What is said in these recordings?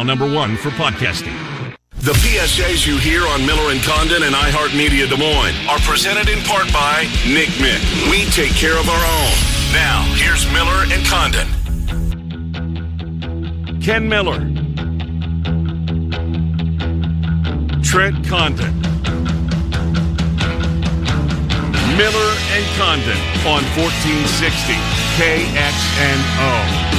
now number one for podcasting. The PSAs you hear on Miller and Condon and iHeartMedia Des Moines are presented in part by Nick Mick. We take care of our own. Now, here's Miller and Condon. Ken Miller, Trent Condon, Miller and Condon on 1460 KXNO.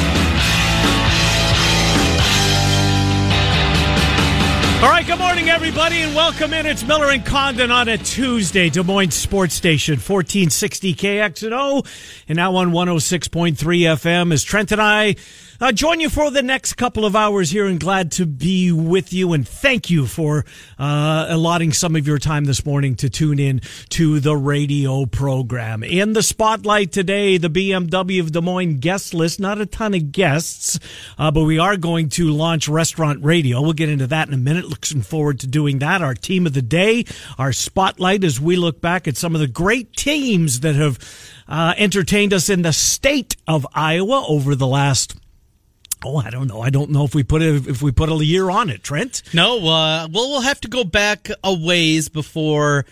All right, good morning, everybody, and welcome in. It's Miller and Condon on a Tuesday, Des Moines Sports Station, 1460 KXNO, and now on 106.3 FM. As Trent and I uh, join you for the next couple of hours here, and glad to be with you. And thank you for uh, allotting some of your time this morning to tune in to the radio program. In the spotlight today, the BMW of Des Moines guest list. Not a ton of guests, uh, but we are going to launch restaurant radio. We'll get into that in a minute. Looking forward to doing that. Our team of the day, our spotlight as we look back at some of the great teams that have uh, entertained us in the state of Iowa over the last Oh, I don't know. I don't know if we put it if we put a year on it, Trent. No, uh, well, we'll have to go back a ways before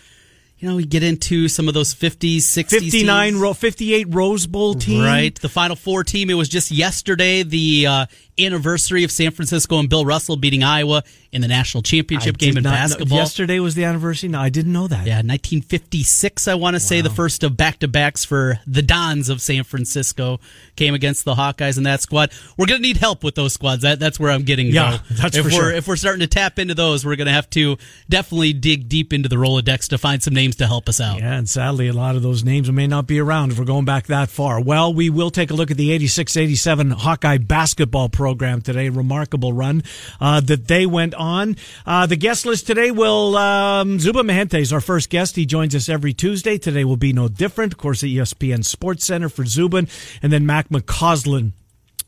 you know we get into some of those 50s, 60s, 59, ro- 58 Rose Bowl team. Right, the Final Four team. It was just yesterday the uh, anniversary of San Francisco and Bill Russell beating Iowa in the national championship I game in not know- basketball. yesterday was the anniversary. No, I didn't know that. Yeah, 1956, I want to say, the first of back to backs for the Dons of San Francisco came against the Hawkeyes in that squad. We're going to need help with those squads. That, that's where I'm getting. Yeah, though. that's if for we're sure. if we're starting to tap into those, we're going to have to definitely dig deep into the Rolodex to find some names to help us out. Yeah, and sadly, a lot of those names may not be around if we're going back that far. Well, we will take a look at the 86 87 Hawkeye basketball program today. Remarkable run uh, that they went on. Uh, the guest list today will, um, Zubin Mehenti is our first guest. He joins us every Tuesday. Today will be no different. Of course, the ESPN Sports Center for Zubin, and then Mac McCausland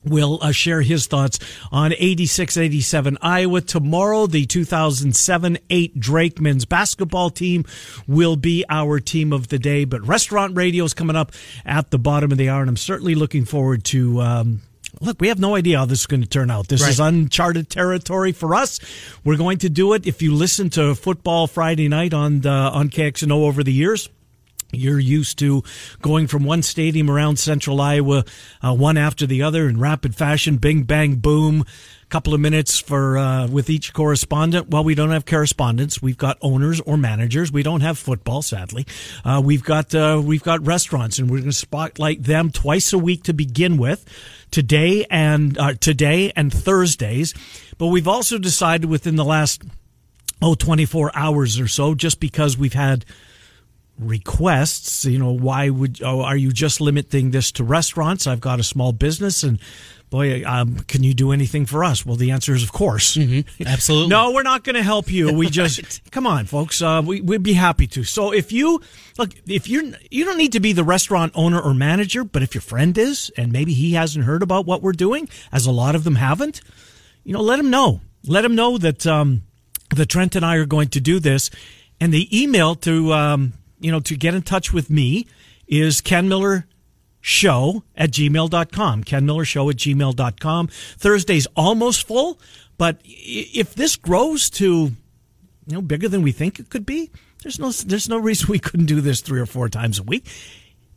will uh, share his thoughts on 86-87 Iowa. Tomorrow, the 2007-8 Drake men's basketball team will be our team of the day. But restaurant radio is coming up at the bottom of the hour, and I'm certainly looking forward to. Um, Look, we have no idea how this is going to turn out. This is uncharted territory for us. We're going to do it. If you listen to Football Friday Night on the, on KXNO over the years, you're used to going from one stadium around central Iowa, uh, one after the other in rapid fashion, bing, bang, boom. Couple of minutes for uh, with each correspondent. Well, we don't have correspondents. We've got owners or managers. We don't have football, sadly. Uh, we've got uh, we've got restaurants, and we're going to spotlight them twice a week to begin with. Today and uh, today and Thursdays, but we've also decided within the last oh 24 hours or so, just because we've had requests. You know, why would oh, are you just limiting this to restaurants? I've got a small business, and boy, um, can you do anything for us? Well, the answer is of course. Absolutely. No, we're not going to help you. We just come on, folks. Uh, we, we'd be happy to. So if you look, if you're you don't need to be the restaurant owner or manager, but if your friend is, and maybe he hasn't heard about what we're doing, as a lot of them haven't, you know, let him know. Let him know that um, that Trent and I are going to do this. And the email to um, you know to get in touch with me is Ken Miller show at gmail.com ken miller show at gmail.com thursday's almost full but if this grows to you know bigger than we think it could be there's no there's no reason we couldn't do this three or four times a week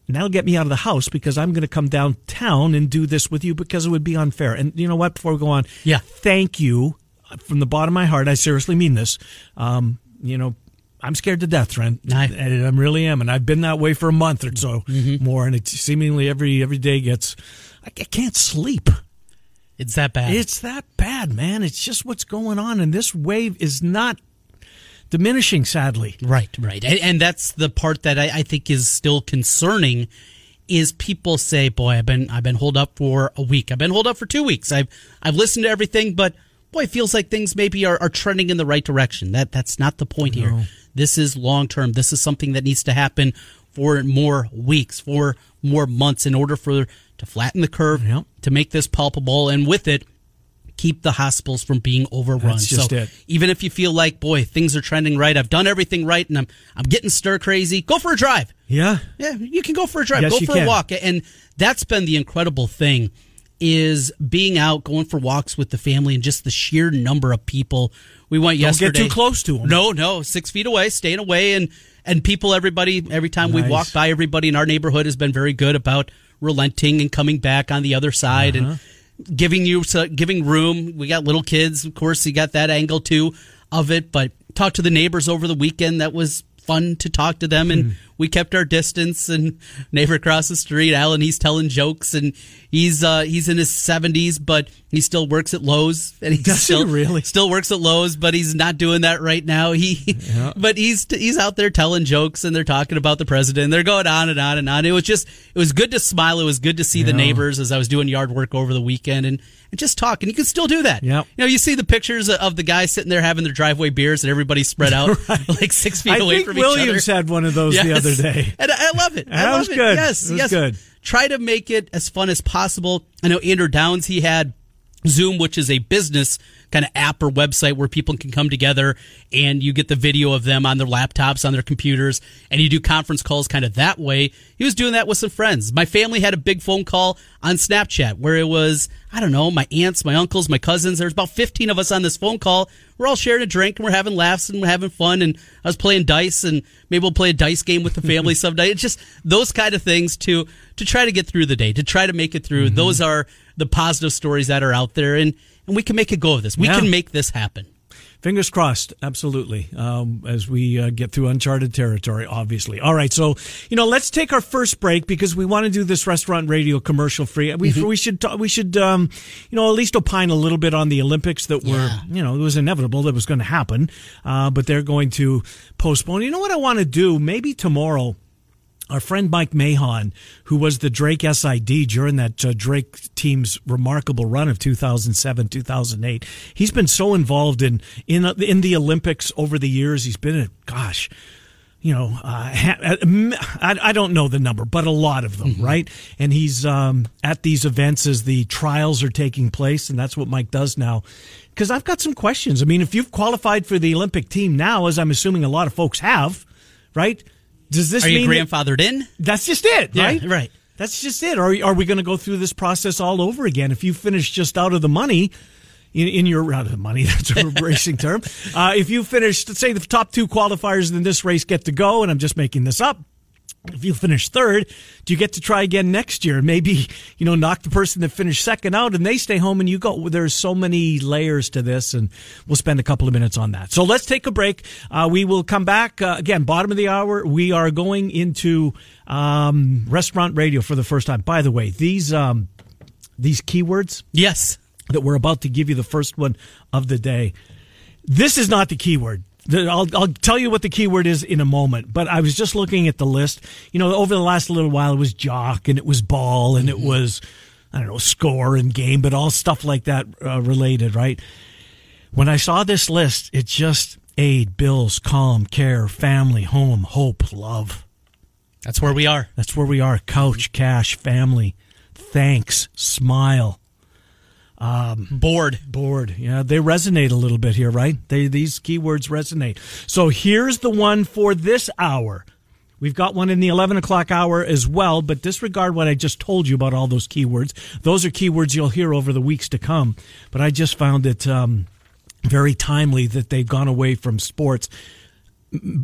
and that'll get me out of the house because I'm going to come downtown and do this with you because it would be unfair. And you know what? Before we go on, Yeah. thank you from the bottom of my heart. I seriously mean this. Um, you know, I'm scared to death, Trent. I- And I really am, and I've been that way for a month or so mm-hmm. more. And it seemingly every every day gets. I can't sleep. It's that bad. It's that bad, man. It's just what's going on, and this wave is not diminishing. Sadly, Right, right, and, and that's the part that I, I think is still concerning. Is people say, "Boy, I've been I've been holed up for a week. I've been holed up for two weeks. I've I've listened to everything, but boy, it feels like things maybe are, are trending in the right direction. That that's not the point here. This is long term. This is something that needs to happen for more weeks, for more months, in order for to flatten the curve, Yep. to make this palpable, and with it, keep the hospitals from being overrun. So it. even if you feel like, boy, things are trending right, I've done everything right, and I'm I'm getting stir crazy, go for a drive. yeah. Yeah, you can go for a drive, Yes, go for can. a walk, and that's been the incredible thing is being out, going for walks with the family, and just the sheer number of people. We went Don't yesterday. get too close to them. No, no, six feet away, staying away, and and people, everybody, every time we walk by, everybody in our neighborhood has been very good about relenting and coming back on the other side Uh-huh. and giving you giving room. We got little kids, of course. You got that angle too of it, but talked to the neighbors over the weekend. That was fun to talk to them, Hmm. and we kept our distance. And neighbor across the street, Alan, he's telling jokes, and he's uh, he's in his seventies, but he still works at Lowe's, and he Does he still really? still works at Lowe's, but he's not doing that right now. He, but he's he's out there telling jokes, and they're talking about the president. They're going on and on and on. It was just it was good to smile. It was good to see the neighbors as I was doing yard work over the weekend, and, and just talk. And you can still do that. Yep. You know, you see the pictures of the guys sitting there having their driveway beers, and everybody spread out like six feet I away from Williams each other. Williams had one of those the Yes. Other day. and I, love it. I That love was it. good. Yes, yes. good. Try to make it as fun as possible. I know Andrew Downs. He had Zoom, which is a business kind of app or website where people can come together and you get the video of them on their laptops, on their computers, and you do conference calls kind of that way. He was doing that with some friends. My family had a big phone call on Snapchat where it was, I don't know, my aunts, my uncles, my cousins. There's about 15 of us on this phone call. We're all sharing a drink and we're having laughs and we're having fun. And I was playing dice and maybe we'll play a dice game with the family someday. It's just those kind of things to, to try to get through the day, to try to make it through. Mm-hmm. Those are the positive stories that are out there and, and we can make a go of this. We Yeah. can make this happen. Fingers crossed, absolutely, um, as we uh, get through uncharted territory, obviously. All right, so, you know, let's take our first break because we want to do this restaurant radio commercial free. We, Mm-hmm. we should, we should, um, you know, at least opine a little bit on the Olympics that were, Yeah. you know, it was inevitable that was going to happen, uh, but they're going to postpone. You know what I want to do? Maybe tomorrow our friend Mike Mahon, who was the Drake SID during that uh, Drake team's remarkable run of 2007, 2008, he's been so involved in in in the Olympics over the years. He's been a gosh, you know, uh, I, I don't know the number, but a lot of them, right? And he's um, at these events as the trials are taking place, and that's what Mike does now. Because I've got some questions. I mean, if you've qualified for the Olympic team now, as I'm assuming a lot of folks have, right? Does this Are you mean that- grandfathered in? that's just it, Yeah, right? right. That's just it. Are are we going to go through this process all over again? If you finish just out of the money in, in your out of the money, that's a racing term. Uh, if you finish, let's say the top two qualifiers in this race get to go, and I'm just making this up. If you finish third, do you get to try again next year? Maybe you know knock the person that finished second out, and they stay home, and you go. There's so many layers to this, and we'll spend a couple of minutes on that. So let's take a break. Uh, we will come back uh, again. Bottom of the hour, we are going into um, restaurant radio for the first time. By the way, these um, these keywords Yes. that we're about to give you the first one of the day. This is not the keyword. The- I'll, I'll tell you what the keyword is in a moment, but I was just looking at the list. You know, over the last little while, it was jock and it was ball and it was, I don't know, score and game, but all stuff like that uh, related, right? When I saw this list, it just aid, bills, calm, care, family, home, hope, love. That's where we are. That's where we are. Couch, cash, family, thanks, smile. Bored. bored. Yeah, they resonate a little bit here, right? They these keywords resonate. So here's the one for this hour. We've got one in the 11 o'clock hour as well, but disregard what I just told you about all those keywords. Those are keywords you'll hear over the weeks to come. But I just found it um, very timely that they've gone away from sports.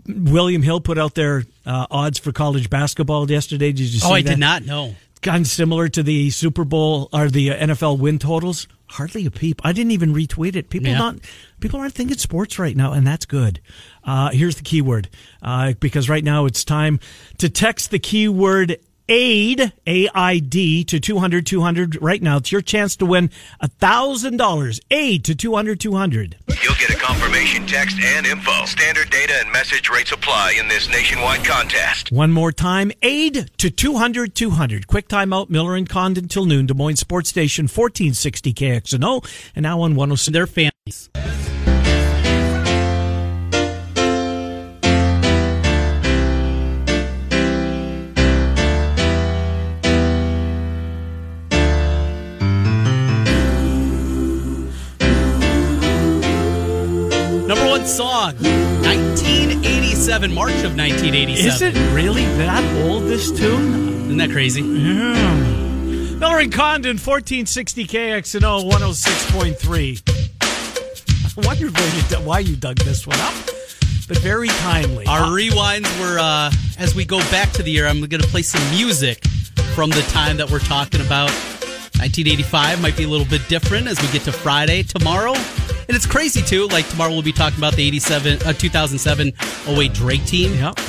William Hill put out their uh, odds for college basketball yesterday. Did you see that? Oh, I that? did not know. Kind of similar to the Super Bowl or the uh, NFL win totals. Hardly a peep. I didn't even retweet it. People Yeah. not people aren't thinking sports right now, and that's good. Uh, here's the keyword uh, because right now it's time to text the keyword aid a i d to 200 200 right now it's your chance to win a thousand dollars aid to 200 200 You'll get a confirmation text and info. Standard data and message rates apply in this nationwide contest. One more time, aid to 200 200. Quick timeout, Miller and Condon till noon. Des Moines Sports Station, 1460 KXNO, and now on 106. Their families. Song, 1987, March of 1987. Is it really that old, this tune? Isn't that crazy? Miller and Condon, 1460 KXNO 106.3. I wonder where you, why you dug this one up, but very timely. Our rewinds were uh, as we go back to the year. I'm going to play some music from the time that we're talking about. 1985 might be a little bit different as we get to Friday tomorrow. And it's crazy too. Like tomorrow we'll be talking about the 87, uh, 2007 08 Drake team. Yep.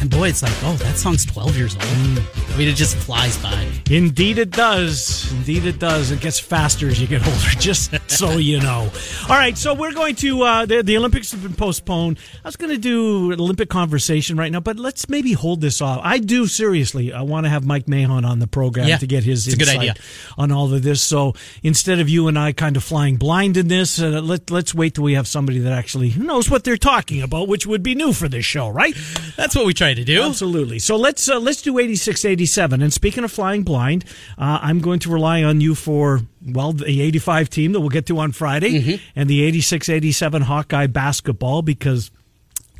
And boy, it's like, oh, that song's 12 years old. I mean, it just flies by. Indeed, it does. Indeed, it does. It gets faster as you get older, just so you know. All right, so we're going to, uh, the, the Olympics have been postponed. I was going to do an Olympic conversation right now, but let's maybe hold this off. I do, seriously, I want to have Mike Mahon on the program Yeah, to get his it's a good insight idea. on all of this. So instead of you and I kind of flying blind in this, uh, let, let's wait till we have somebody that actually knows what they're talking about, which would be new for this show, right? That's what we try to do. Absolutely. So let's uh, let's do 86 87. And speaking of flying blind, uh, I'm going to rely on you for well the 85 team that we'll get to on Friday Mm-hmm. and the 86 87 Hawkeye basketball because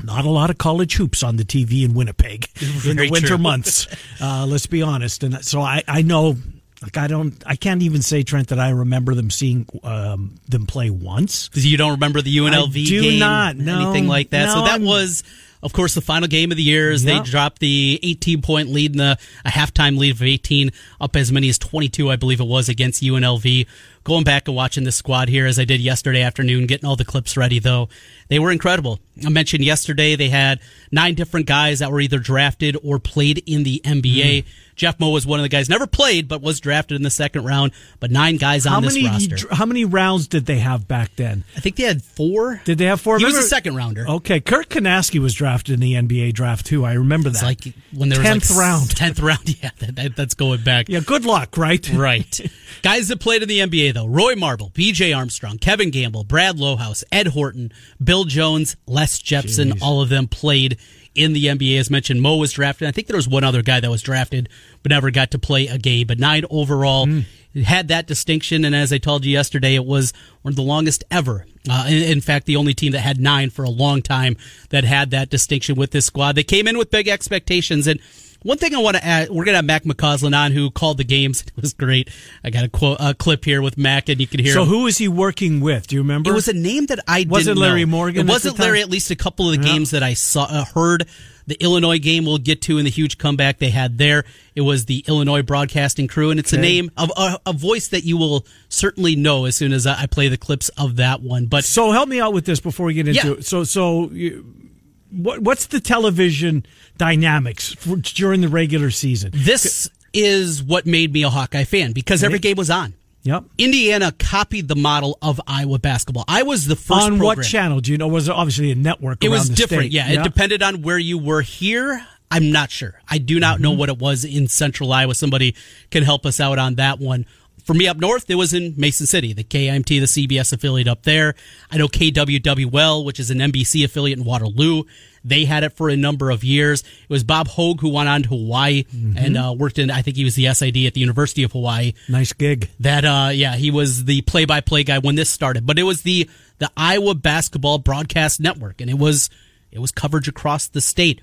not a lot of college hoops on the TV in Winnipeg in the winter true. months. Uh, let's be honest. And so I, I know like I don't I can't even say Trent that I remember them seeing um, them play once. You don't remember the UNLV I do game, not, no. anything like that. so that I'm- was, of course, the final game of the year. Yeah. they dropped the 18 point lead and the a halftime lead of 18 up as many as 22, I believe it was against UNLV. Going back and watching this squad here as I did yesterday afternoon, getting all the clips ready though, they were incredible. I mentioned yesterday they had nine different guys that were either drafted or played in the NBA. Hmm. Jeff Moe was one of the guys never played but was drafted in the second round. But nine guys How on this many roster. how many rounds did they have back then? I think they had four. Did they have four? He was a second rounder. Okay, Kirk Kanaski was drafted in the NBA draft too. I remember that. It's like when there was tenth like round. tenth round. Yeah, that, that, that's going back. Yeah, good luck, right? Right. Guys that played in the NBA though: Roy Marble, B.J. Armstrong, Kevin Gamble, Brad Lohaus, Ed Horton, Bill Jones, Les Jepsen. All of them played in the NBA. As mentioned, Moe was drafted. I think there was one other guy that was drafted but never got to play a game. But nine overall. Had that distinction, and as I told you yesterday, it was one of the longest ever. Uh, in, in fact, the only team that had nine for a long time that had that distinction with this squad. They came in with big expectations, and one thing I want to add, we're going to have Mac McCausland on who called the games. It was great. I got a quote, a clip here with Mac, and you can hear So him. who is he working with? Do you remember? It was a name that I Was it Larry know. Morgan It wasn't? Larry. At least a couple of the games that I saw, uh, heard. The Illinois game we'll get to in the huge comeback they had there. It was the Illinois broadcasting crew, and it's a name of a, a voice that you will certainly know as soon as I I play the clips of that one. But so help me out with this before we get into Yeah. it. So so you, what what's the television dynamics for, during the regular season? this is what made me a Hawkeye fan because every game was on. Yep. Indiana copied the model of Iowa basketball. I was the first On what channel? Do you know? Was it obviously a network? It was different. Yeah, it depended on where you were here. I'm not sure. I do not Mm-hmm. know what it was in central Iowa. Somebody can help us out on that one. For me up north, it was in Mason City, the KIMT, the CBS affiliate up there. I know KWWL, which is an NBC affiliate in Waterloo. They had it for a number of years. It was Bob Hogue who went on to Hawaii Mm-hmm. and uh, worked in, I think he was the SID at the University of Hawaii Nice gig. that uh yeah he was the play-by-play guy when this started but it was the the Iowa basketball broadcast network and it was it was coverage across the state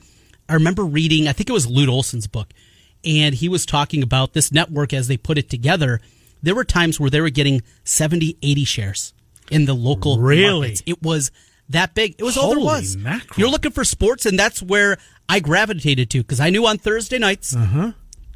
i remember reading i think it was lute olson's book and he was talking about this network as they put it together there were times where they were getting 70 80 shares in the local Really? markets. it was that big it was all there was mackerel. you're looking for sports and that's where i gravitated to because i knew on thursday nights Uh-huh.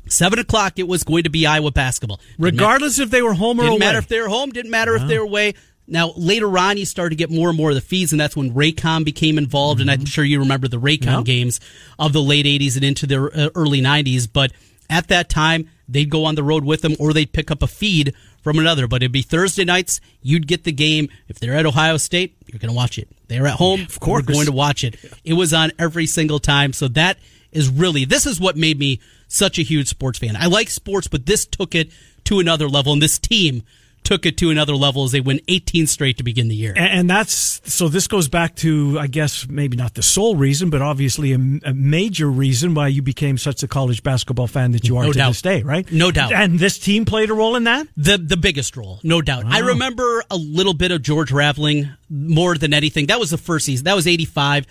Seven o'clock, it was going to be Iowa basketball. Didn't matter- Regardless if they were home or didn't away. matter if they were home. Didn't matter if they were away. Now later on, you started to get more and more of the fees, and that's when Raycom became involved. And I'm sure you remember the Raycom Yeah. games of the late '80s and into the early '90s. But at that time, they'd go on the road with them, or they'd pick up a feed from another. But it'd be Thursday nights. You'd get the game. If they're at Ohio State, you're going to watch it. They're at home. Of course. you're going to watch it. It was on every single time. So that is really this is what made me such a huge sports fan. I like sports, but this took it to another level, and this team took it to another level as they win 18 straight to begin the year. And, and that's so. This goes back to, I guess, maybe not the sole reason, but obviously a, a major reason why you became such a college basketball fan that you are No to doubt. this day, right? No doubt. And this team played a role in that. The the biggest role, no doubt. I remember a little bit of George Raveling more than anything. That was the first season. That was 85.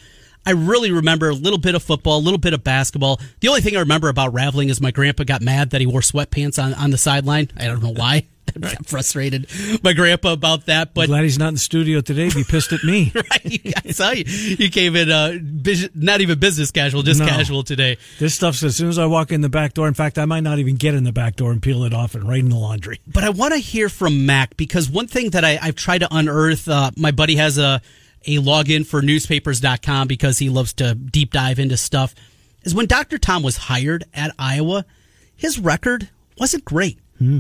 I really remember a little bit of football, a little bit of basketball. The only thing I remember about Raveling is my grandpa got mad that he wore sweatpants on, on the sideline. I don't know why. I got frustrated my grandpa about that, but Glad he's not in the studio today. Be pissed at me. right, I saw you. You came in uh, bus- not even business casual, just No. casual today. This stuff's as soon as I walk in the back door. In fact, I might not even get in the back door and peel it off and right in the laundry. But I want to hear from Mac because one thing that I, I've tried to unearth, uh, my buddy has a, a login for newspapers.com because he loves to deep dive into stuff, is when Dr. Tom was hired at Iowa, his record wasn't great.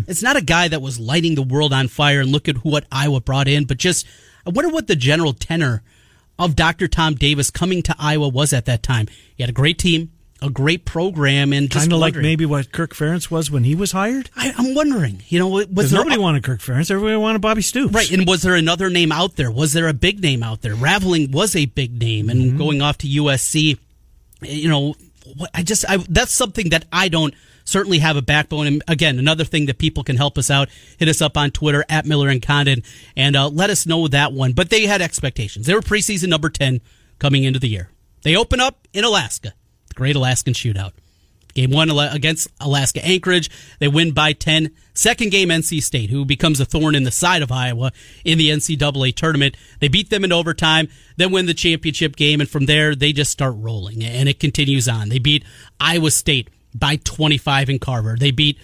It's not a guy that was lighting the world on fire and look at what Iowa brought in, but just, I wonder what the general tenor of Dr. Tom Davis coming to Iowa was at that time. He had a great team, a great program, and Kind of like maybe what Kirk Ferentz was when he was hired. I, I'm wondering, you know, was there nobody wanted Kirk Ferentz. Everybody wanted Bobby Stoops. Right, and was there another name out there? Was there a big name out there? Raveling was a big name, and Mm-hmm. going off to USC, you know, I just I, that's something that I don't certainly have a backbone. And again, another thing that people can help us out, hit us up on Twitter at Miller and Condon, and uh, let us know that one. But they had expectations. They were preseason number ten coming into the year. They open up in Alaska, the Great Alaskan Shootout. Game one against Alaska Anchorage. They win by 10. Second game, NC State, who becomes a thorn in the side of Iowa in the NCAA tournament. They beat them in overtime, then win the championship game, and from there, they just start rolling, and it continues on. They beat Iowa State by 25 in Carver. They beat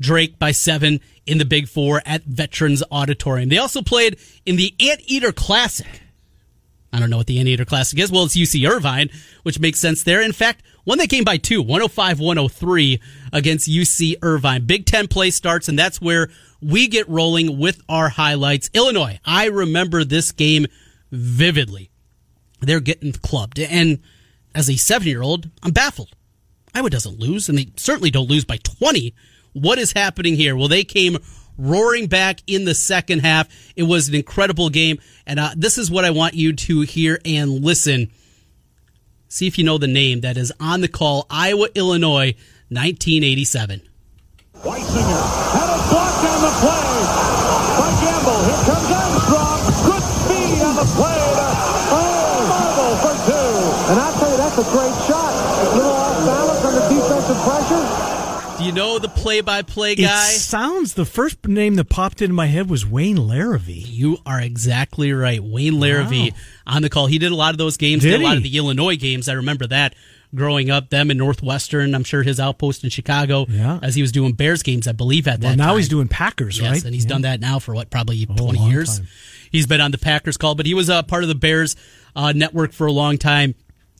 Drake by seven in the Big Four at Veterans Auditorium. They also played in the Anteater Classic. I don't know what the Anteater Classic is. Well, it's UC Irvine, which makes sense there. In fact, one that came by two, 105 103 against UC Irvine. Big Ten play starts, and that's where we get rolling with our highlights. Illinois, I remember this game vividly. They're getting clubbed. And as a seven year old, I'm baffled. Iowa doesn't lose, and they certainly don't lose by 20. What is happening here? Well, they came roaring back in the second half. It was an incredible game, and uh, this is what I want you to hear and listen. See if you know the name that is on the call Iowa, Illinois, 1987. Wysinger had a block on the play Do you know the play by play It guy? sounds the first name that popped into my head was Wayne Larrivee. You are exactly right. Wayne Larrivee on the call. He did a lot of those games, did, Did a lot of the Illinois games. I remember that growing up, them in Northwestern. I'm sure his outpost in Chicago Yeah. as he was doing Bears games, I believe, at Well, that now time. he's doing Packers, Yes, right? and he's Yeah. done that now for what, probably 20 long years. time. He's been on the Packers call, but he was a part of the Bears uh, network for a long time.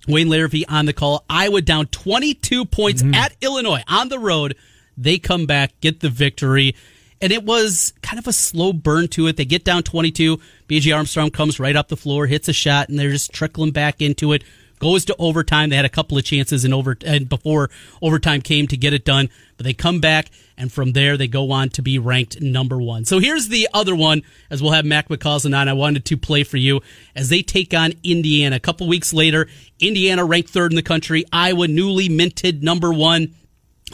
Wayne Larrivee on the call. Iowa down 22 points Mm-hmm. at Illinois on the road. They come back, get the victory. And it was kind of a slow burn to it. They get down 22. BJ Armstrong comes right up the floor, hits a shot, and they're just trickling back into it. Goes to overtime. They had a couple of chances in over and before overtime came to get it done, but they come back, and from there they go on to be ranked number one. So here's the other one, as we'll have Mac McCausland on. I wanted to play for you as they take on Indiana. A couple weeks later, Indiana ranked third in the country. Iowa newly minted number one.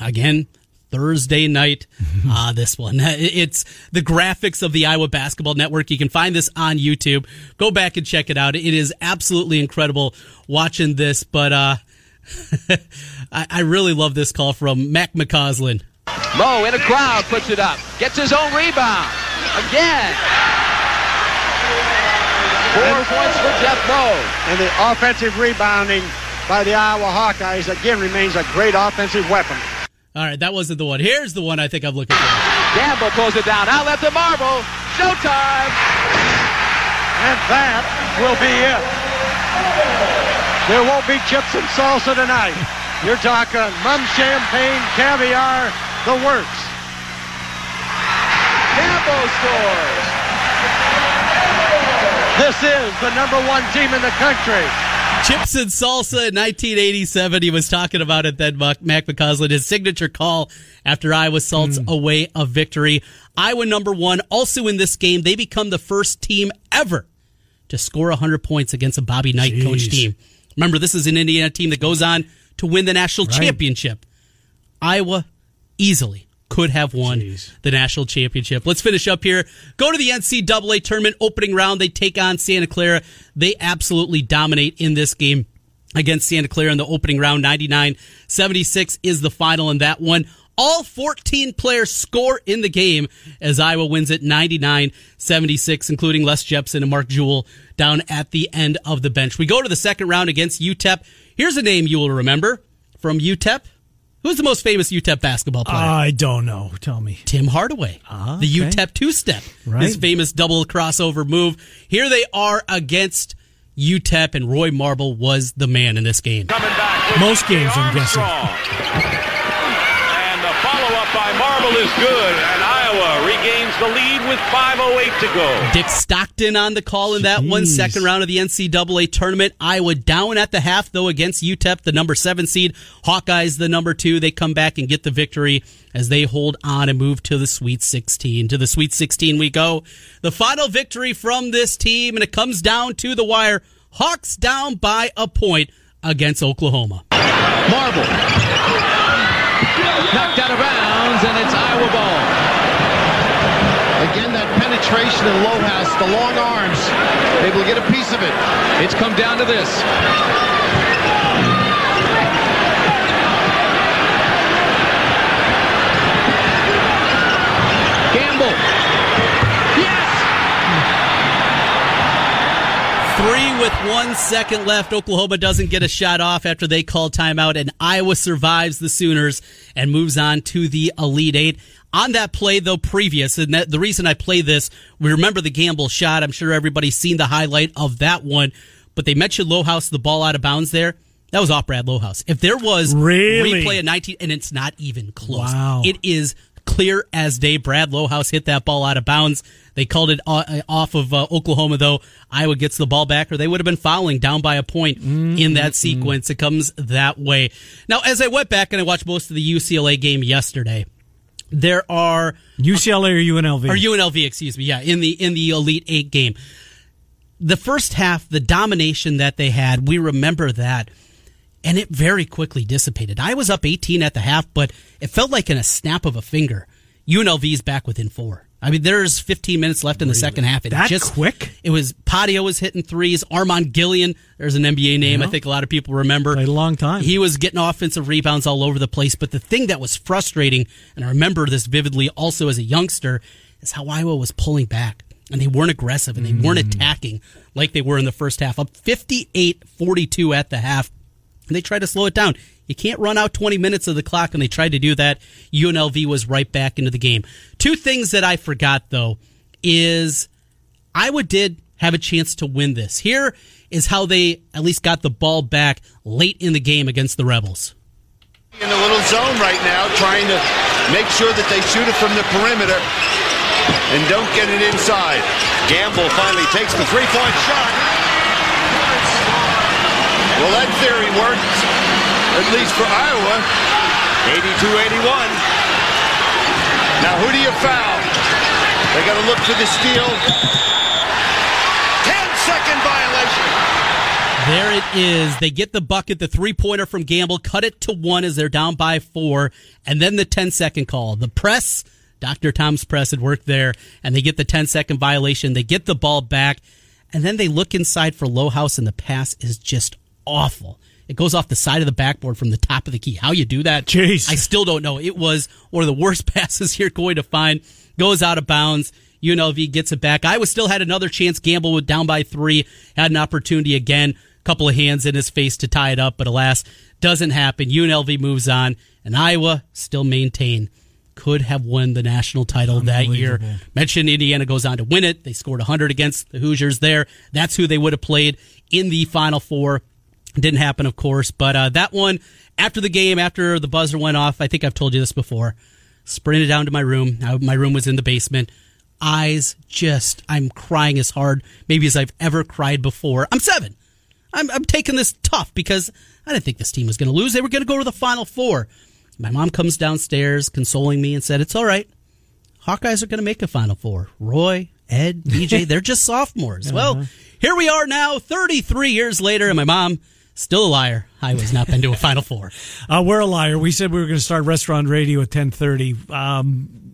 Again, Thursday night. uh, this one. It's the graphics of the Iowa Basketball Network. You can find this on YouTube. Go back and check it out. It is absolutely incredible watching this, but uh, I, I really love this call from Mac McCausland. Moe in a crowd puts it up. Gets his own rebound. Again. Four points for Jeff Moe. And the offensive rebounding by the Iowa Hawkeyes again remains a great offensive weapon. All right, that wasn't the one. Here's the one I think I'm looking for. Gamble pulls it down. Outlet to Marble. Showtime. And that will be it. There won't be chips and salsa tonight. You're talking Mumm champagne, caviar, the works. Gamble scores. This is the number one team in the country. Chips and Salsa in 1987. He was talking about it then, Mac Mac McCausland. His signature call after Iowa salts hmm. away a victory. Iowa number one. Also in this game, they become the first team ever to score 100 points against a Bobby Knight Jeez. coach team. Remember, this is an Indiana team that goes on to win the national Right. championship. Iowa easily could have won Jeez. the national championship. Let's finish up here. Go to the NCAA tournament opening round. They take on Santa Clara. They absolutely dominate in this game. against Santa Clara in the opening round. 99 76 is the final in that one. All 14 players score in the game as Iowa wins it 99 76, including Les Jepsen and Mark Jewell down at the end of the bench. We go to the second round against UTEP. Here's a name you will remember from UTEP. Who's the most famous UTEP basketball player? I don't know. Tell me. Tim Hardaway, Ah, the. UTEP two step, Right. his famous double crossover move. Here they are against UTEP, and Roy Marble was the man in this game. Coming back Most games, I'm guessing. And the follow-up by Marble is good, and Iowa regains the lead with 5.08 to go. Dick Stockton on the call in that one Jeez. second round of the NCAA tournament. Iowa down at the half though against UTEP, the number seven seed. Hawkeyes the number two. They come back and get the victory as they hold on and move to the Sweet 16. To the Sweet 16 we go. The final victory from this team, and it comes down to the wire. Hawks down by a point against Oklahoma. Marble. Knocked out of bounds, and it's Iowa ball. Penetration of Lohaus, the long arms, able to get a piece of it. It's come down to this. Gamble. Yes! Three with one second left. Oklahoma doesn't get a shot off after they call timeout, and Iowa survives the Sooners and moves on to the Elite Eight. On that play, though, previous, and that, the reason I play this, we remember the gamble shot. I'm sure everybody's seen the highlight of that one, but they mentioned Lohaus, the ball out of bounds there. That was off Brad Lohaus. If there was Really? replay at 19, and it's not even close. Wow. It is clear as day. Brad Lohaus hit that ball out of bounds. They called it uh, off of uh, Oklahoma, though. Iowa gets the ball back, or they would have been fouling down by a point in that sequence. It comes that way. Now, as I went back and I watched most of the UCLA game yesterday, there are UCLA or UNLV? or UNLV, excuse me, yeah, in the in the Elite Eight game. The first half, the domination that they had, we remember that, and it very quickly dissipated. I was up 18 at the half, but it felt like in a snap of a finger, UNLV's back within four. I mean, there's 15 minutes left in the second half. It That just quick? It was Paddio was hitting threes. Armon Gilliam, there's an NBA name. I think a lot of people remember. Played a long time. He was getting offensive rebounds all over the place. But the thing that was frustrating, and I remember this vividly also as a youngster, is how Iowa was pulling back. And they weren't aggressive and they weren't hmm. attacking like they were in the first half. Up 58 42 at the half. And they tried to slow it down. You can't run out 20 minutes of the clock, and they tried to do that. UNLV was right back into the game. Two things that I forgot, though, is Iowa did have a chance to win this. Here is how they at least got the ball back late in the game against the Rebels. In a little zone right now, trying to make sure that they shoot it from the perimeter and don't get it inside. Gamble finally takes the three-point shot. Well, that theory worked, at least for Iowa. 82-81. Now, who do you foul? They got to look for the steal. 10-second violation. There it is. They get the bucket, the three pointer from Gamble, cut it to one as they're down by four, and then the 10 second call. The press, Dr. Tom's press had worked there, and they get the 10 second violation. They get the ball back, and then they look inside for Lohaus, and the pass is just awful. It goes off the side of the backboard from the top of the key. How you do that? Jeez. I still don't know. It was one of the worst passes you're going to find. Goes out of bounds. UNLV gets it back. Iowa still had another chance. Gamble was down by three. Had an opportunity again. Couple of hands in his face to tie it up, but alas, doesn't happen. UNLV moves on, and Iowa still maintain could have won the national title that year. Mentioned Indiana goes on to win it. They scored 100 against the Hoosiers there. That's who they would have played in the Final Four. Didn't happen, of course, but uh, that one after the game, after the buzzer went off, I think I've told you this before. Sprinted down to my room. Now, my room was in the basement. Eyes just, I'm crying as hard, maybe as I've ever cried before. I'm seven. I'm, I'm taking this tough because I didn't think this team was going to lose. They were going to go to the Final Four. My mom comes downstairs consoling me and said, It's all right. Hawkeyes are going to make a Final Four. Roy, Ed, BJ, they're just sophomores. Well, here we are now, 33 years later, and my mom, still a liar. I was not been to a Final Four. Uh, we're a liar. We said we were going to start restaurant radio at ten thirty. Um,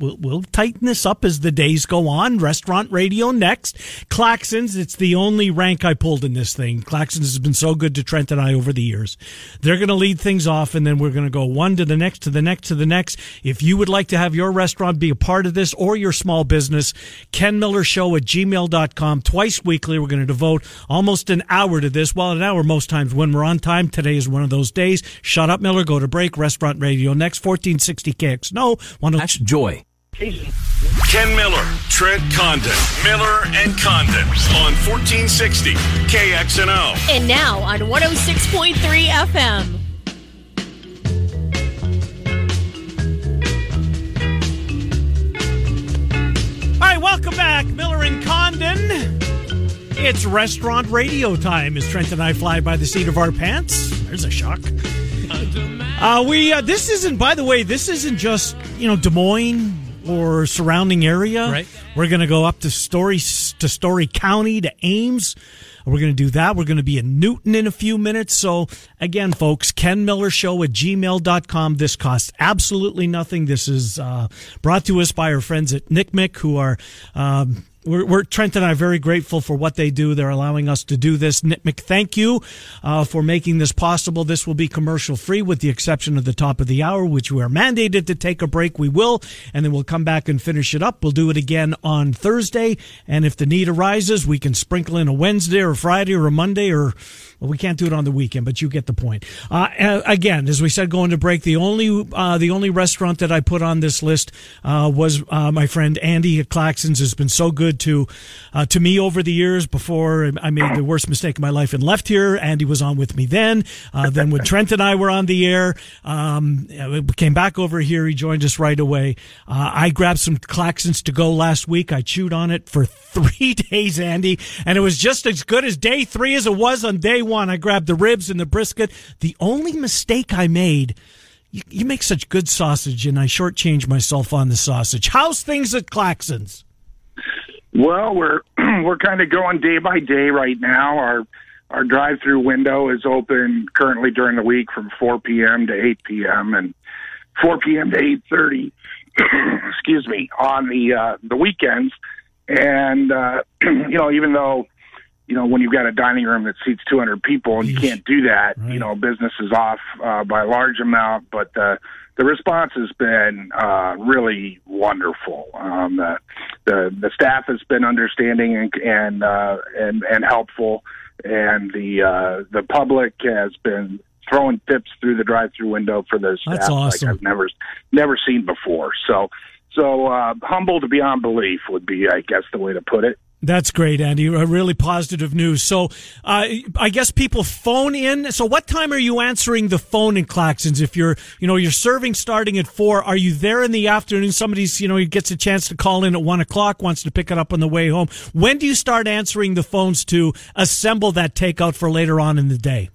we'll, we'll tighten this up as the days go on. Restaurant radio next. Claxons, it's the only rank I pulled in this thing. Claxons has been so good to Trent and I over the years. They're going to lead things off, and then we're going to go one to the next, to the next, to the next. If you would like to have your restaurant be a part of this or your small business, Ken Miller Show at gmail.com. Twice weekly, we're going to devote almost an hour to this. Well, an hour most times when we're on time. Today is one of those days. Shut up, Miller. Go to break. Restaurant radio next. 1460 KX. No, one. Oh- That's joy. Ken Miller, Trent Condon, Miller and Condon on 1460 KXNO. And now on 106.3 FM. All right, welcome back, Miller and Condon. It's restaurant radio time as Trent and I fly by the seat of our pants. There's a shock. Uh, we uh, this isn't, by the way, this isn't just you know Des Moines or surrounding area. Right. We're going to go up to Story to Story County to Ames. We're going to do that. We're going to be in Newton in a few minutes. So again, folks, Ken Miller Show at gmail.com. This costs absolutely nothing. This is uh, brought to us by our friends at Nick Mick who are um, we're, we're Trent and I are very grateful for what they do. They're allowing us to do this. Nitmic, thank you uh, for making this possible. This will be commercial free, with the exception of the top of the hour, which we are mandated to take a break. We will, and then we'll come back and finish it up. We'll do it again on Thursday, and if the need arises, we can sprinkle in a Wednesday or a Friday or a Monday or. Well, we can't do it on the weekend, but you get the point. Uh, again, as we said, going to break, the only uh, the only restaurant that I put on this list uh, was uh, my friend Andy at Claxons. Has been so good to uh, to me over the years. Before I made the worst mistake of my life and left here, Andy was on with me then. Uh, then when Trent and I were on the air, um, came back over here. He joined us right away. I grabbed some Claxons to go last week. I chewed on it for three days, Andy, and it was just as good as day three as it was on day one. I grabbed the ribs and the brisket. The only mistake I made, you, you make such good sausage, and I shortchanged myself on the sausage. How's things at Claxons? Well, we're we're kind of going day by day right now. Our our drive-through window is open currently during the week from 4 p.m. to 8 p.m. and 4 p.m. to 8:30. excuse me on the uh, the weekends, and uh, you know even though you know, when you've got a dining room that seats 200 people and you can't do that, right. you know, business is off uh, by a large amount. But uh, the response has been uh, really wonderful. Um, the, the the staff has been understanding and and uh, and, and helpful, and the uh, the public has been throwing tips through the drive-through window for the staff That's awesome. like I've never never seen before. So so uh, humble beyond belief would be, I guess, the way to put it. That's great, Andy. Really positive news. So, uh, I guess people phone in. So, what time are you answering the phone in Claxons? If you're, you know, you're serving starting at four, are you there in the afternoon? Somebody's, you know, gets a chance to call in at one o'clock, wants to pick it up on the way home. When do you start answering the phones to assemble that takeout for later on in the day?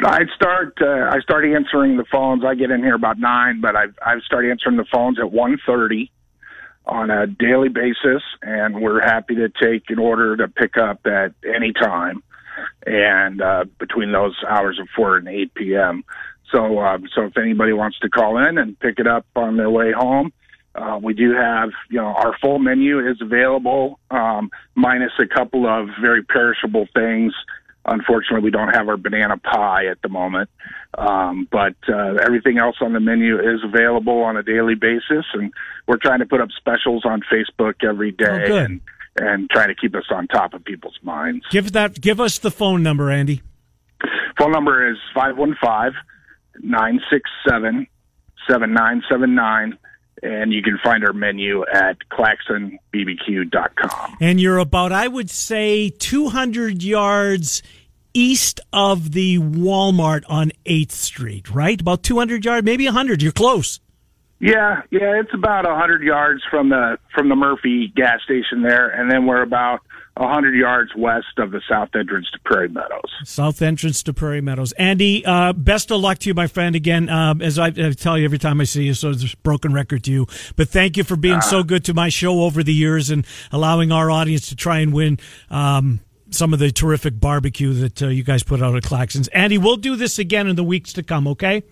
I start. Uh, I start answering the phones. I get in here about nine, but I I start answering the phones at one thirty on a daily basis, and we're happy to take an order to pick up at any time, and uh, between those hours of four and eight p.m. So, uh, so if anybody wants to call in and pick it up on their way home, uh, we do have, you know, our full menu is available, um, minus a couple of very perishable things. Unfortunately, we don't have our banana pie at the moment. Um, but uh, everything else on the menu is available on a daily basis, and we're trying to put up specials on Facebook every day oh, and and trying to keep us on top of people's minds. Give that. Give us the phone number, Andy. Phone number is 515-967-7979 and you can find our menu at claxonbbq.com. And you're about, I would say, 200 yards east of the Walmart on 8th Street, right? About 200 yards, maybe 100. You're close. Yeah, yeah, it's about 100 yards from the from the Murphy gas station there, and then we're about 100 yards west of the south entrance to Prairie Meadows. South entrance to Prairie Meadows. Andy, uh, best of luck to you, my friend. Again, uh, as I, I, tell you every time I see you, so it's a broken record to you. But thank you for being uh, so good to my show over the years and allowing our audience to try and win. Um, some of the terrific barbecue that uh, you guys put out at Claxons. Andy, we'll do this again in the weeks to come, okay?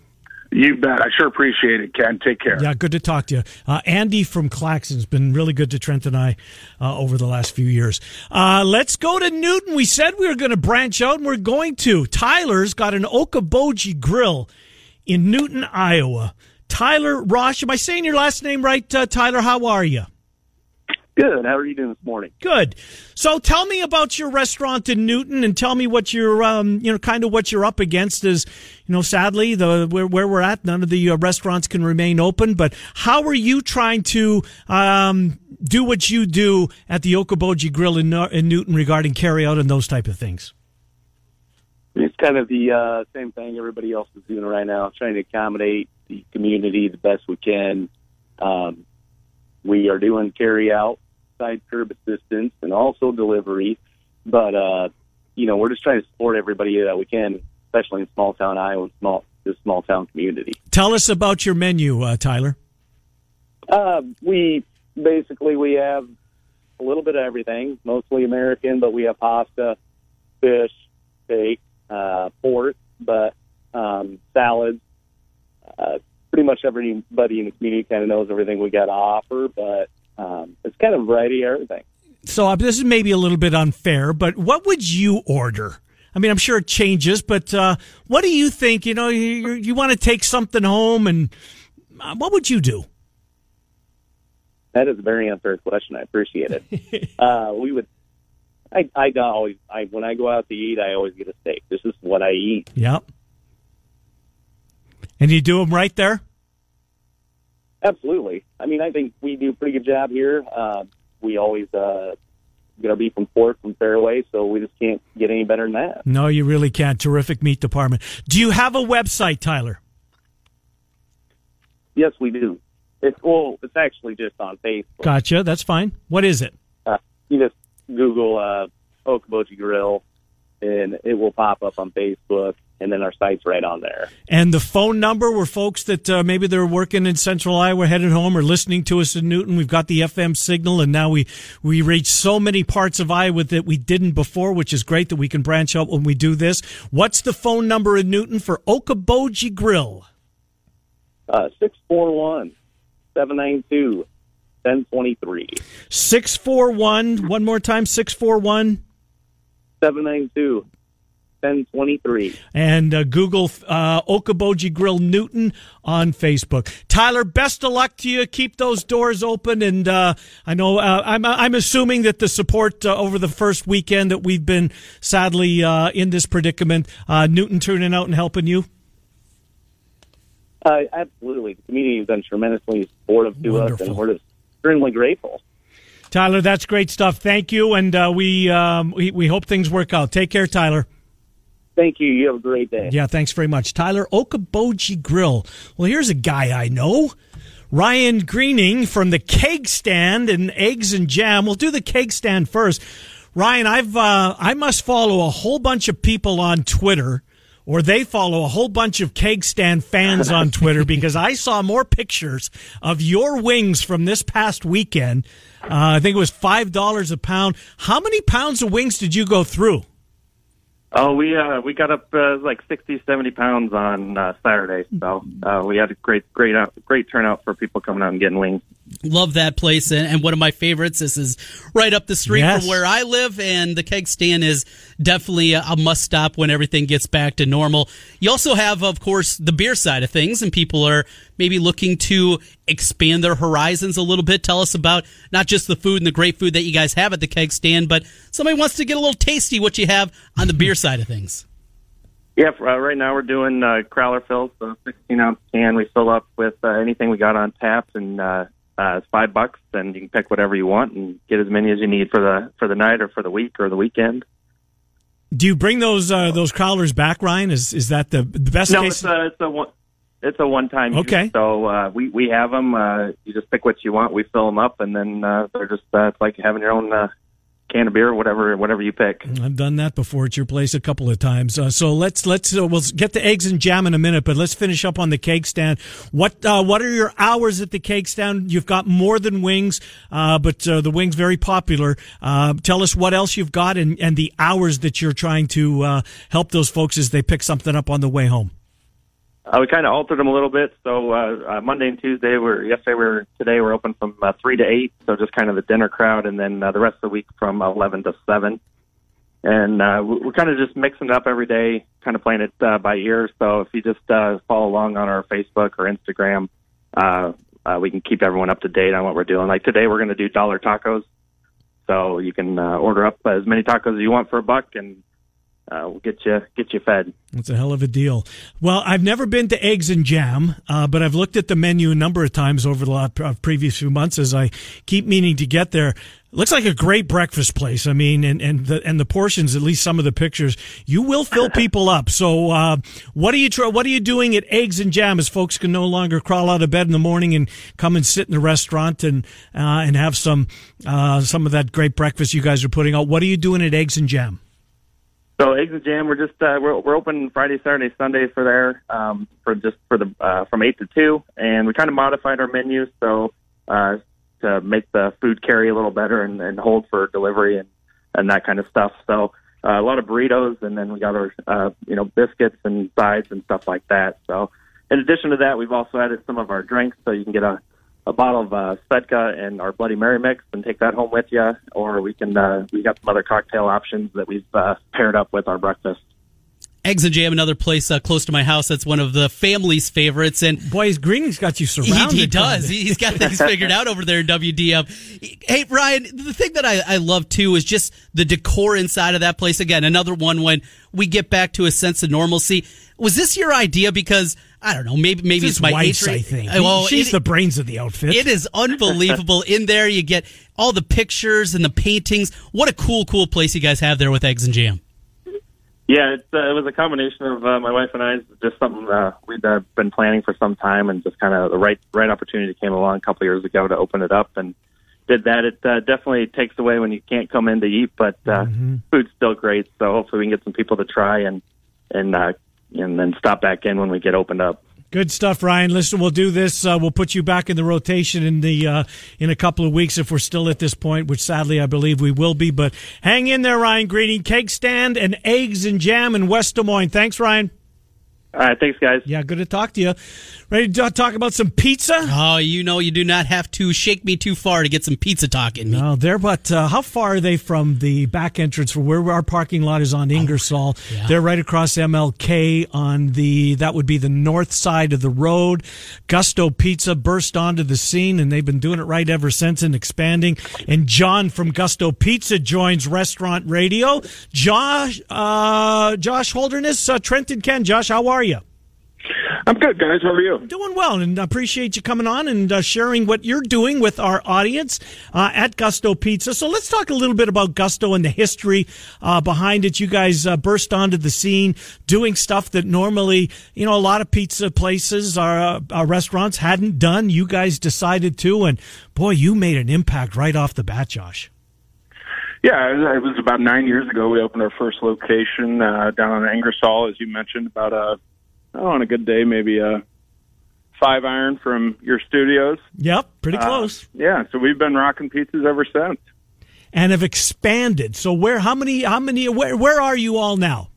You bet. I sure appreciate it, Ken. Take care. Yeah, good to talk to you. Uh, Andy from Claxon's been really good to Trent and I uh, over the last few years. Uh, let's go to Newton. We said we were going to branch out, and we're going to. Tyler's got an Okoboji grill in Newton, Iowa. Tyler Rosh, am I saying your last name right, uh, Tyler? How are you? Good. How are you doing this morning? Good. So tell me about your restaurant in Newton and tell me what you're, um, you know, kind of what you're up against is, you know, sadly, the, where, where we're at, none of the uh, restaurants can remain open, but how are you trying to, um, do what you do at the Okoboji Grill in, in Newton regarding carryout and those type of things? It's kind of the uh, same thing everybody else is doing right now, trying to accommodate the community the best we can. Um, we are doing carry out side curb assistance and also delivery. But uh, you know, we're just trying to support everybody that we can, especially in small town Iowa, small this small town community. Tell us about your menu, uh, Tyler. Uh, we basically we have a little bit of everything, mostly American, but we have pasta, fish, steak, uh, pork, but um, salads. Uh, pretty much everybody in the community kind of knows everything we got to offer, but um, it's kind of a variety of everything. So uh, this is maybe a little bit unfair, but what would you order? I mean, I'm sure it changes, but uh, what do you think? You know, you, you want to take something home, and uh, what would you do? That is a very unfair question. I appreciate it. uh, we would. I I always I when I go out to eat, I always get a steak. This is what I eat. Yep. And you do them right there. Absolutely. I mean, I think we do a pretty good job here. Uh, we always uh, get our beef and pork from Fairway, so we just can't get any better than that. No, you really can't. Terrific meat department. Do you have a website, Tyler? Yes, we do. It's well, it's actually just on Facebook. Gotcha. That's fine. What is it? Uh, you just Google uh, Okoboji Grill, and it will pop up on Facebook and then our site's right on there. And the phone number where folks that uh, maybe they're working in Central Iowa, headed home, or listening to us in Newton. We've got the FM signal, and now we we reach so many parts of Iowa that we didn't before, which is great that we can branch out when we do this. What's the phone number in Newton for Okoboji Grill? Uh, six four one seven nine two. 1023. 641. One more time. 641. 792. 1023. And uh, Google uh, Okoboji Grill Newton on Facebook. Tyler, best of luck to you. Keep those doors open. And uh, I know uh, I'm, I'm assuming that the support uh, over the first weekend that we've been sadly uh, in this predicament, uh, Newton turning out and helping you. Uh, absolutely. The community has been tremendously supportive to Wonderful. us, and we're just extremely grateful. Tyler, that's great stuff. Thank you, and uh, we, um, we we hope things work out. Take care, Tyler. Thank you. You have a great day. Yeah, thanks very much. Tyler Okoboji Grill. Well, here's a guy I know. Ryan Greening from the Keg Stand and Eggs and Jam. We'll do the Keg Stand first. Ryan, I've uh, I must follow a whole bunch of people on Twitter, or they follow a whole bunch of Keg Stand fans on Twitter because I saw more pictures of your wings from this past weekend. Uh, I think it was five dollars a pound. How many pounds of wings did you go through? Oh, we uh, we got up uh, like 60, 70 pounds on uh, Saturday, so uh, we had a great, great, out, great turnout for people coming out and getting wings. Love that place, and, and one of my favorites. This is right up the street Yes. from where I live, and the keg stand is definitely a, a must stop when everything gets back to normal. You also have, of course, the beer side of things, and people are maybe looking to expand their horizons a little bit. Tell us about not just the food and the great food that you guys have at the keg stand, but somebody wants to get a little tasty what you have on the beer side of things. Yeah, for, uh, right now we're doing uh, crowler fills, so 16 ounce can. We fill up with uh, anything we got on tap, and uh, it's five bucks, and you can pick whatever you want and get as many as you need for the for the night or for the week or the weekend. Do you bring those uh, those crowlers back, Ryan? Is is that the the best no, case? it's a it's a one it's a one time. Okay. So uh, we we have them. Uh, you just pick what you want. We fill them up, and then uh, they're just uh, it's like having your own uh, can of beer, whatever whatever you pick. I've done that before at your place a couple of times. Uh, so let's let's uh, we'll get the eggs and jam in a minute, but let's finish up on the Keg Stand. What uh, what are your hours at the Keg Stand? You've got more than wings, uh, but uh, the wings very popular. Uh, tell us what else you've got and and the hours that you're trying to uh, help those folks as they pick something up on the way home. Uh, we kind of altered them a little bit. So uh, uh, Monday and Tuesday, we're yesterday we are today we're open from uh, three to eight. So just kind of the dinner crowd, and then uh, the rest of the week from eleven to seven. And uh, we- we're kind of just mixing it up every day, kind of playing it uh, by ear. So if you just uh, follow along on our Facebook or Instagram, uh, uh, we can keep everyone up to date on what we're doing. Like today, we're going to do dollar tacos. So you can uh, order up as many tacos as you want for a buck, and uh, we'll get you get you fed. It's a hell of a deal. Well, I've never been to Eggs and Jam, uh, but I've looked at the menu a number of times over the lot, uh, previous few months as I keep meaning to get there. Looks like a great breakfast place. I mean, and, and the and the portions, at least some of the pictures, you will fill people up. So, uh, what are you try, what are you doing at Eggs and Jam as folks can no longer crawl out of bed in the morning and come and sit in the restaurant and uh, and have some uh, some of that great breakfast you guys are putting out? What are you doing at Eggs and Jam? So eggs and jam, we're just uh, we're we're open Friday, Saturday, Sunday for there um, for just for the uh, from eight to two, and we kind of modified our menu so uh, to make the food carry a little better and, and hold for delivery and and that kind of stuff. So uh, a lot of burritos, and then we got our uh, you know biscuits and sides and stuff like that. So in addition to that, we've also added some of our drinks, so you can get a a bottle of uh, Svedka and our Bloody Mary mix and take that home with you, or we can uh, we got some other cocktail options that we've uh, paired up with our breakfast. Eggs and Jam, another place uh, close to my house. That's one of the family's favorites. And boys, Greening's got you surrounded. he does. He- He's got things figured out over there in WDM. Hey, Ryan, the thing that I, I love too is just the decor inside of that place. Again, another one when we get back to a sense of normalcy. Was this your idea? Because I don't know. Maybe maybe It's it's, my wife's. I think. Well, She's it- the brains of the outfit. it is unbelievable. In there, you get all the pictures and the paintings. What a cool, cool place you guys have there with Eggs and Jam. Yeah, it's, uh, it was a combination of uh, my wife and I. Just something uh, we'd uh, been planning for some time, and just kind of the right right opportunity came along a couple of years ago to open it up, and did that. It uh, definitely takes away when you can't come in to eat, but uh, food's still great. So hopefully we can get some people to try and and uh, and then stop back in when we get opened up. Good stuff, Ryan. Listen, we'll do this. Uh, we'll put you back in the rotation in the uh, in a couple of weeks if we're still at this point, which sadly I believe we will be. But hang in there, Ryan Greening. Keg Stand and eggs and jam in West Des Moines. Thanks, Ryan. All right, thanks, guys. Yeah, good to talk to you. Ready to talk about some pizza? Oh, you know, you do not have to shake me too far to get some pizza talk in me. No, they're but uh, how far are they from the back entrance for where our parking lot is on Ingersoll? yeah. They're right across MLK on the that would be the north side of the road. Gusto Pizza burst onto the scene, and they've been doing it right ever since and expanding. And John from Gusto Pizza joins Restaurant Radio. Josh, uh, Josh Holderness, uh, Trent Condon. Josh, how are you? I'm good, guys. How are you? Doing well, and appreciate you coming on and uh, sharing what you're doing with our audience uh, at Gusto Pizza. So let's talk a little bit about Gusto and the history uh, behind it. You guys uh, burst onto the scene doing stuff that normally, you know, a lot of pizza places, our, uh, restaurants hadn't done. You guys decided to, and boy, you made an impact right off the bat, Josh. Yeah, it was- it was about nine years ago. We opened our first location uh, down on Ingersoll, as you mentioned. About a, oh, on a good day, maybe a five iron from your studios. Yep, pretty Uh, close. yeah, so we've been rocking pizzas ever since. And have expanded. So where, how many, how many, where, where are you all now?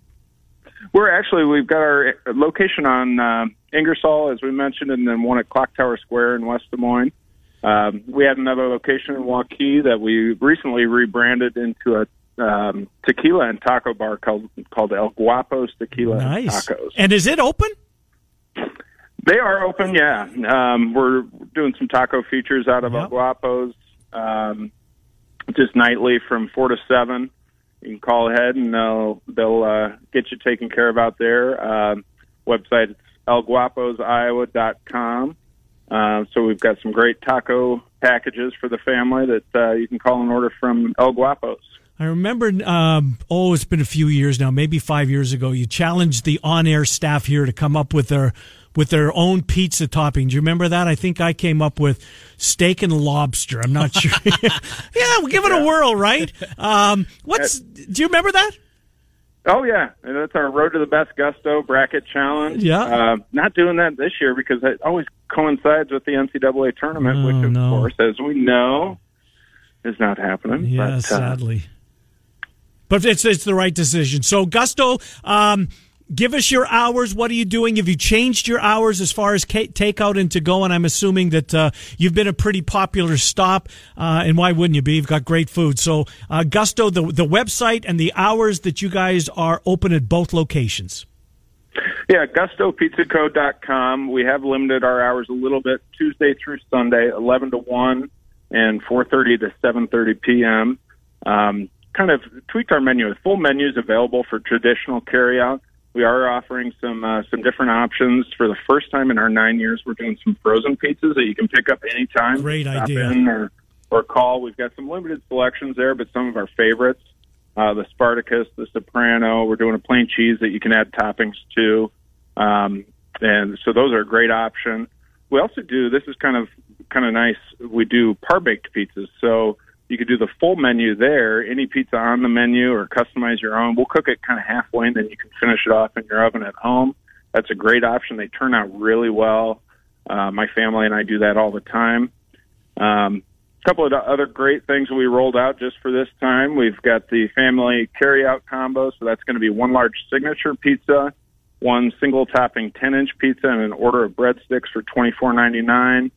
We're actually we've got our location on uh, Ingersoll, as we mentioned, and then one at Clock Tower Square in West Des Moines. Um, we had another location in Waukee that we recently rebranded into a um, tequila and taco bar called called El Guapos Tequila Nice. and Tacos. And is it open? They are open, yeah. Um, we're doing some taco features out of El Guapos, um, just nightly from four to seven. You can call ahead and they'll they'll uh, get you taken care of out there. Um, website it's elguaposiowa.com. Uh, so we've got some great taco packages for the family that uh, you can call and order from El Guapos. I remember, um, oh, it's been a few years now, maybe five years ago. You challenged the on-air staff here to come up with their with their own pizza topping. Do you remember that? I think I came up with steak and lobster. I'm not sure. yeah, we'll give it a whirl, right? Um, what's? Do you remember that? Oh yeah, that's our Road to the Best Gusto bracket challenge. Yeah. uh, not doing that this year because it always coincides with the NCAA tournament, which of no. course, as we know, is not happening. Yeah, but, uh, sadly. But it's it's the right decision. So Gusto, um, give us your hours. What are you doing? Have you changed your hours as far as takeout and to go? And I'm assuming that uh, you've been a pretty popular stop. Uh, and why wouldn't you be? You've got great food. So, uh, Gusto, the the website and the hours that you guys are open at both locations. Yeah, GustoPizzaCo.com. We have limited our hours a little bit. Tuesday through Sunday, 11 to 1 and 4.30 to 7.30 p.m. Um, kind of tweaked our menu. With full menus available for traditional carryout. We are offering some uh, some different options for the first time in our nine years. We're doing some frozen pizzas that you can pick up anytime. Great idea. or or call. We've got some limited selections there, but some of our favorites, uh, the Spartacus, the Soprano. We're doing a plain cheese that you can add toppings to, um, and so those are a great option. We also do this is kind of kind of nice. We do par baked pizzas, so you could do the full menu there, any pizza on the menu, or customize your own. We'll cook it kind of halfway, and then you can finish it off in your oven at home. That's a great option. They turn out really well. Uh, my family and I do that all the time. Um, a couple of the other great things we rolled out just for this time. We've got the family carry-out combo, so that's going to be one large signature pizza, one single topping 10 inch pizza, and an order of breadsticks for twenty four ninety nine.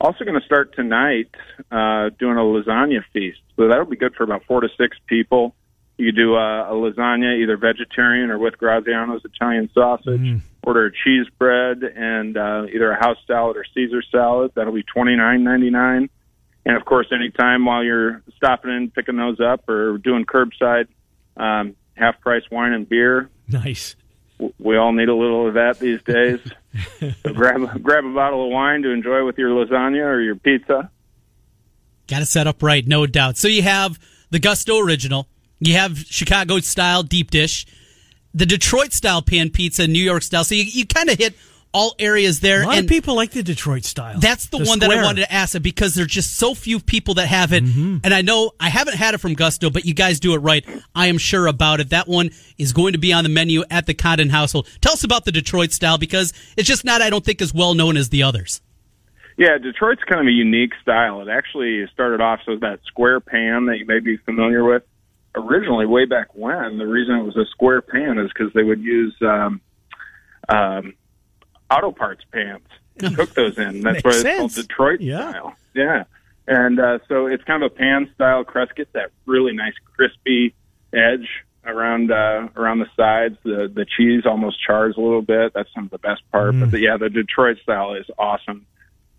Also going to start tonight uh, doing a lasagna feast, so that'll be good for about four to six people. You do a, a lasagna, either vegetarian or with Graziano's Italian sausage. Order a cheese bread and uh, either a house salad or Caesar salad. That'll be twenty nine ninety nine. And of course, anytime while you're stopping in, picking those up, or doing curbside um, half price wine and beer. Nice. We all need a little of that these days. so grab grab a bottle of wine to enjoy with your lasagna or your pizza. Got to set up right, no doubt. So you have the Gusto original, you have Chicago style deep dish, the Detroit style pan pizza, New York style. So you, you kind of hit all areas there. A lot and of people like the Detroit style. That's the, one that I wanted to ask because there's just so few people that have it. Mm-hmm. And I know I haven't had it from Gusto, but you guys do it right. I am sure about it. That one is going to be on the menu at the Condon household. Tell us about the Detroit style because it's just not, I don't think, as well known as the others. Yeah, Detroit's kind of a unique style. It actually started off so that square pan that you may be familiar with. Originally, way back when, the reason it was a square pan is because they would use um, um, auto parts pans to cook those in. That's why it's sense. called Detroit Yeah. style. Yeah, and uh, so it's kind of a pan style crust. That really nice crispy edge around uh, around the sides. The the cheese almost chars a little bit. That's some of the best part. But the, yeah, the Detroit style is awesome.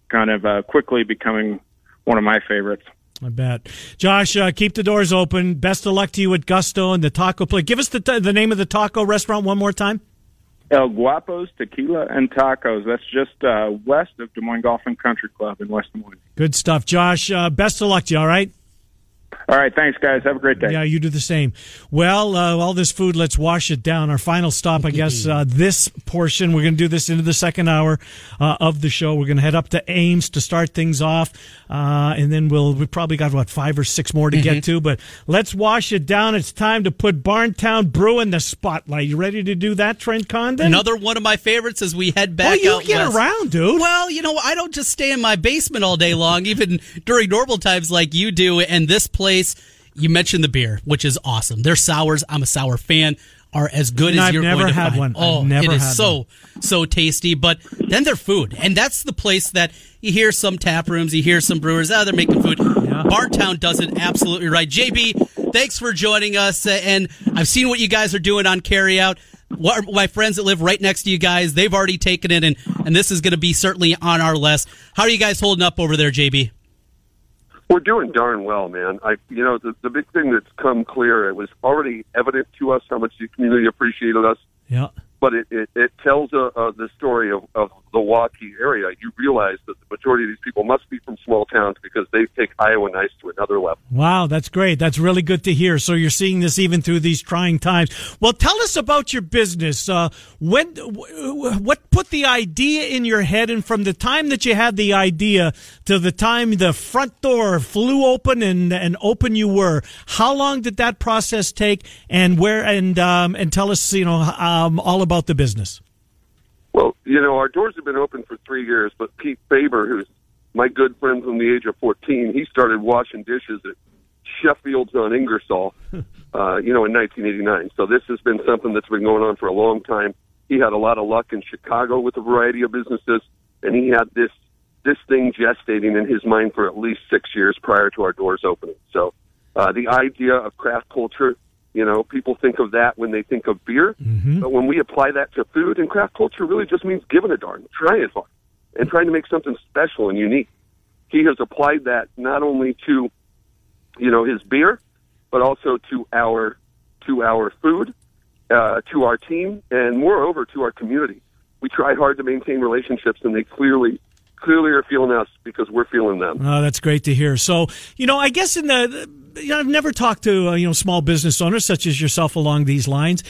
Kind of uh, quickly becoming one of my favorites. I bet. Josh, uh, keep the doors open. Best of luck to you at Gusto and the taco place. Give us the, the name of the taco restaurant one more time. El Guapos Tequila and Tacos. That's just uh, west of Des Moines Golf and Country Club in West Des Moines. Good stuff. Josh, uh, best of luck to you, all right? All right, thanks, guys. Have a great day. Yeah, you do the same. Well, uh, all this food, let's wash it down. Our final stop, I guess, uh, this portion. We're going to do this into the second hour uh, of the show. We're going to head up to Ames to start things off, uh, and then we'll we probably got what five or six more to get to. But let's wash it down. It's time to put Barntown Brew in the spotlight. You ready to do that, Trent Condon? Another one of my favorites as we head back Oh, you out get west. around, dude. Well, you know, I don't just stay in my basement all day long, even during normal times like you do. And this place, you mentioned the beer, which is awesome. Their sours, I'm a sour fan, are as good And as I've you're never going to had find. one. I've Oh, never it is so so tasty. But then their food, and that's the place that you hear some tap rooms, you hear some brewers, oh, they're making food. Barntown does it absolutely right. JB, thanks for joining us, uh, and I've seen what you guys are doing on carryout. What, my friends that live right next to you guys, they've already taken it, and and this is going to be certainly on our list. How are you guys holding up over there, JB? We're doing darn well, man. I, you know, the, the big thing that's come clear, it was already evident to us how much the community appreciated us, Yeah. but it, it, it tells uh, uh, the story of, of the Waukee area. You realize that the majority of these people must be from small towns because they take Iowa nice to another level. Wow, that's great. That's really good to hear. So you're seeing this even through these trying times. Well, tell us about your business. Uh, when, what put the idea in your head, and from the time that you had the idea to the time the front door flew open and and open you were, how long did that process take? And where? And um, and tell us, you know, um, all about the business. Well, you know, our doors have been open for three years, but Pete Faber, who's my good friend from the age of 14, he started washing dishes at Sheffield's on Ingersoll, uh, you know, in 1989. So this has been something that's been going on for a long time. He had a lot of luck in Chicago with a variety of businesses, and he had this this thing gestating in his mind for at least six years prior to our doors opening. So uh, the idea of craft culture, you know, people think of that when they think of beer, but when we apply that to food, and craft culture really just means giving a darn, trying hard, and trying to make something special and unique. He has applied that not only to, you know, his beer, but also to our to our food, uh, to our team, and moreover to our community. We try hard to maintain relationships, and they clearly clearly are feeling us because we're feeling them. Oh, that's great to hear. So, you know, I guess in the, you know, I've never talked to, uh, you know, small business owners such as yourself along these lines.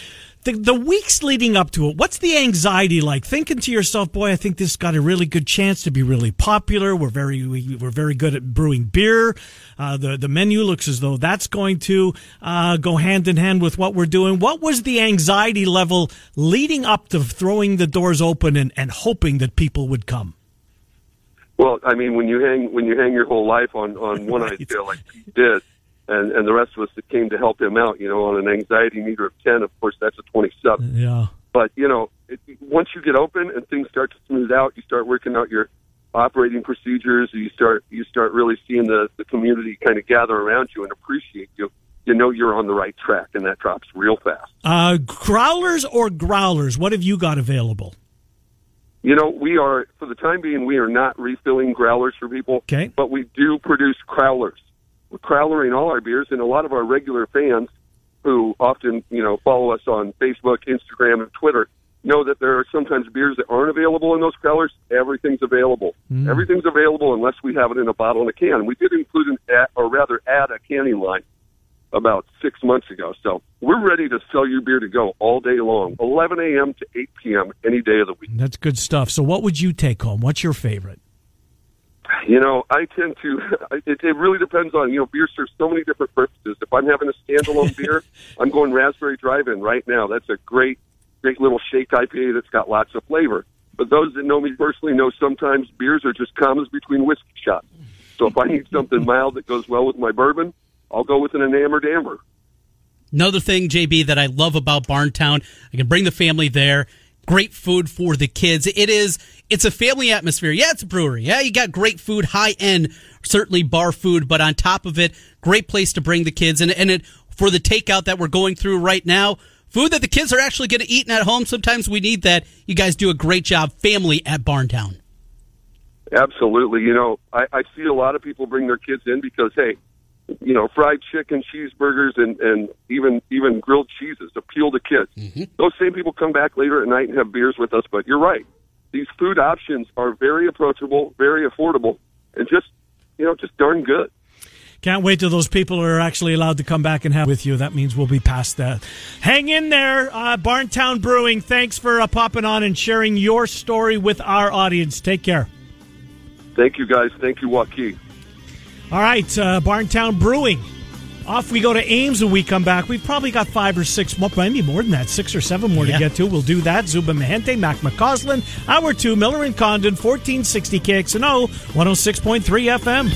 The, the weeks leading up to it, what's the anxiety like? Thinking to yourself, boy, I think this got a really good chance to be really popular. We're very, we, we're very good at brewing beer. Uh, the, the menu looks as though that's going to, uh, go hand in hand with what we're doing. What was the anxiety level leading up to throwing the doors open and, and hoping that people would come? Well, I mean, when you hang when you hang your whole life on on one idea like he did, and and the rest of us that came to help him out, you know, on an anxiety meter of ten, of course, that's a twenty-seven. Yeah. But you know, it, once you get open and things start to smooth out, you start working out your operating procedures. You start you start really seeing the the community kind of gather around you and appreciate you. You know you're on the right track, and that drops real fast. Uh, growlers or growlers? What have you got available? You know, we are for the time being we are not refilling growlers for people. Okay. But we do produce crowlers. We're crowlering all our beers, and a lot of our regular fans who often, you know, follow us on Facebook, Instagram, and Twitter know that there are sometimes beers that aren't available in those crowlers. Everything's available. Mm. Everything's available unless we have it in a bottle and a can. We did include an, ad- or rather, add a canning line about six months ago. So we're ready to sell you beer to go all day long, 11 a.m. to 8 p.m. any day of the week. That's good stuff. So, what would you take home? What's your favorite? You know, I tend to. It, it really depends on you know. Beer serves so many different purposes. If I'm having a standalone beer, I'm going Raspberry Drive-In right now. That's a great, great little shake IPA that's got lots of flavor. But those that know me personally know sometimes beers are just commas between whiskey shots. So if I need something mild that goes well with my bourbon, I'll go with an enamored amber. Another thing, JB, that I love about Barntown, I can bring the family there. Great food for the kids. It is, it's a family atmosphere. Yeah, it's a brewery. Yeah, you got great food, high end, certainly bar food, but on top of it, great place to bring the kids. And, and it, for the takeout that we're going through right now, food that the kids are actually going to eat at home. Sometimes we need that. You guys do a great job, family at Barntown. Absolutely. You know, I, I see a lot of people bring their kids in because, hey, you know, fried chicken, cheeseburgers, and and even even grilled cheeses appeal to kids. Those same people come back later at night and have beers with us. But you're right; these food options are very approachable, very affordable, and just you know, just darn good. Can't wait till those people are actually allowed to come back and have with you. That means we'll be past that. Hang in there, uh, Barntown Brewing. Thanks for uh, popping on and sharing your story with our audience. Take care. Thank you, guys. Thank you, Joaquin. All right, uh, Barntown Brewing. Off we go to Ames when we come back. We've probably got five or six, more, maybe more than that, six or seven more Yeah. to get to. We'll do that. Zubin Mehenti, Mac McCausland, Hour 2, Miller and Condon, 1460 KXNO, 106.3 FM.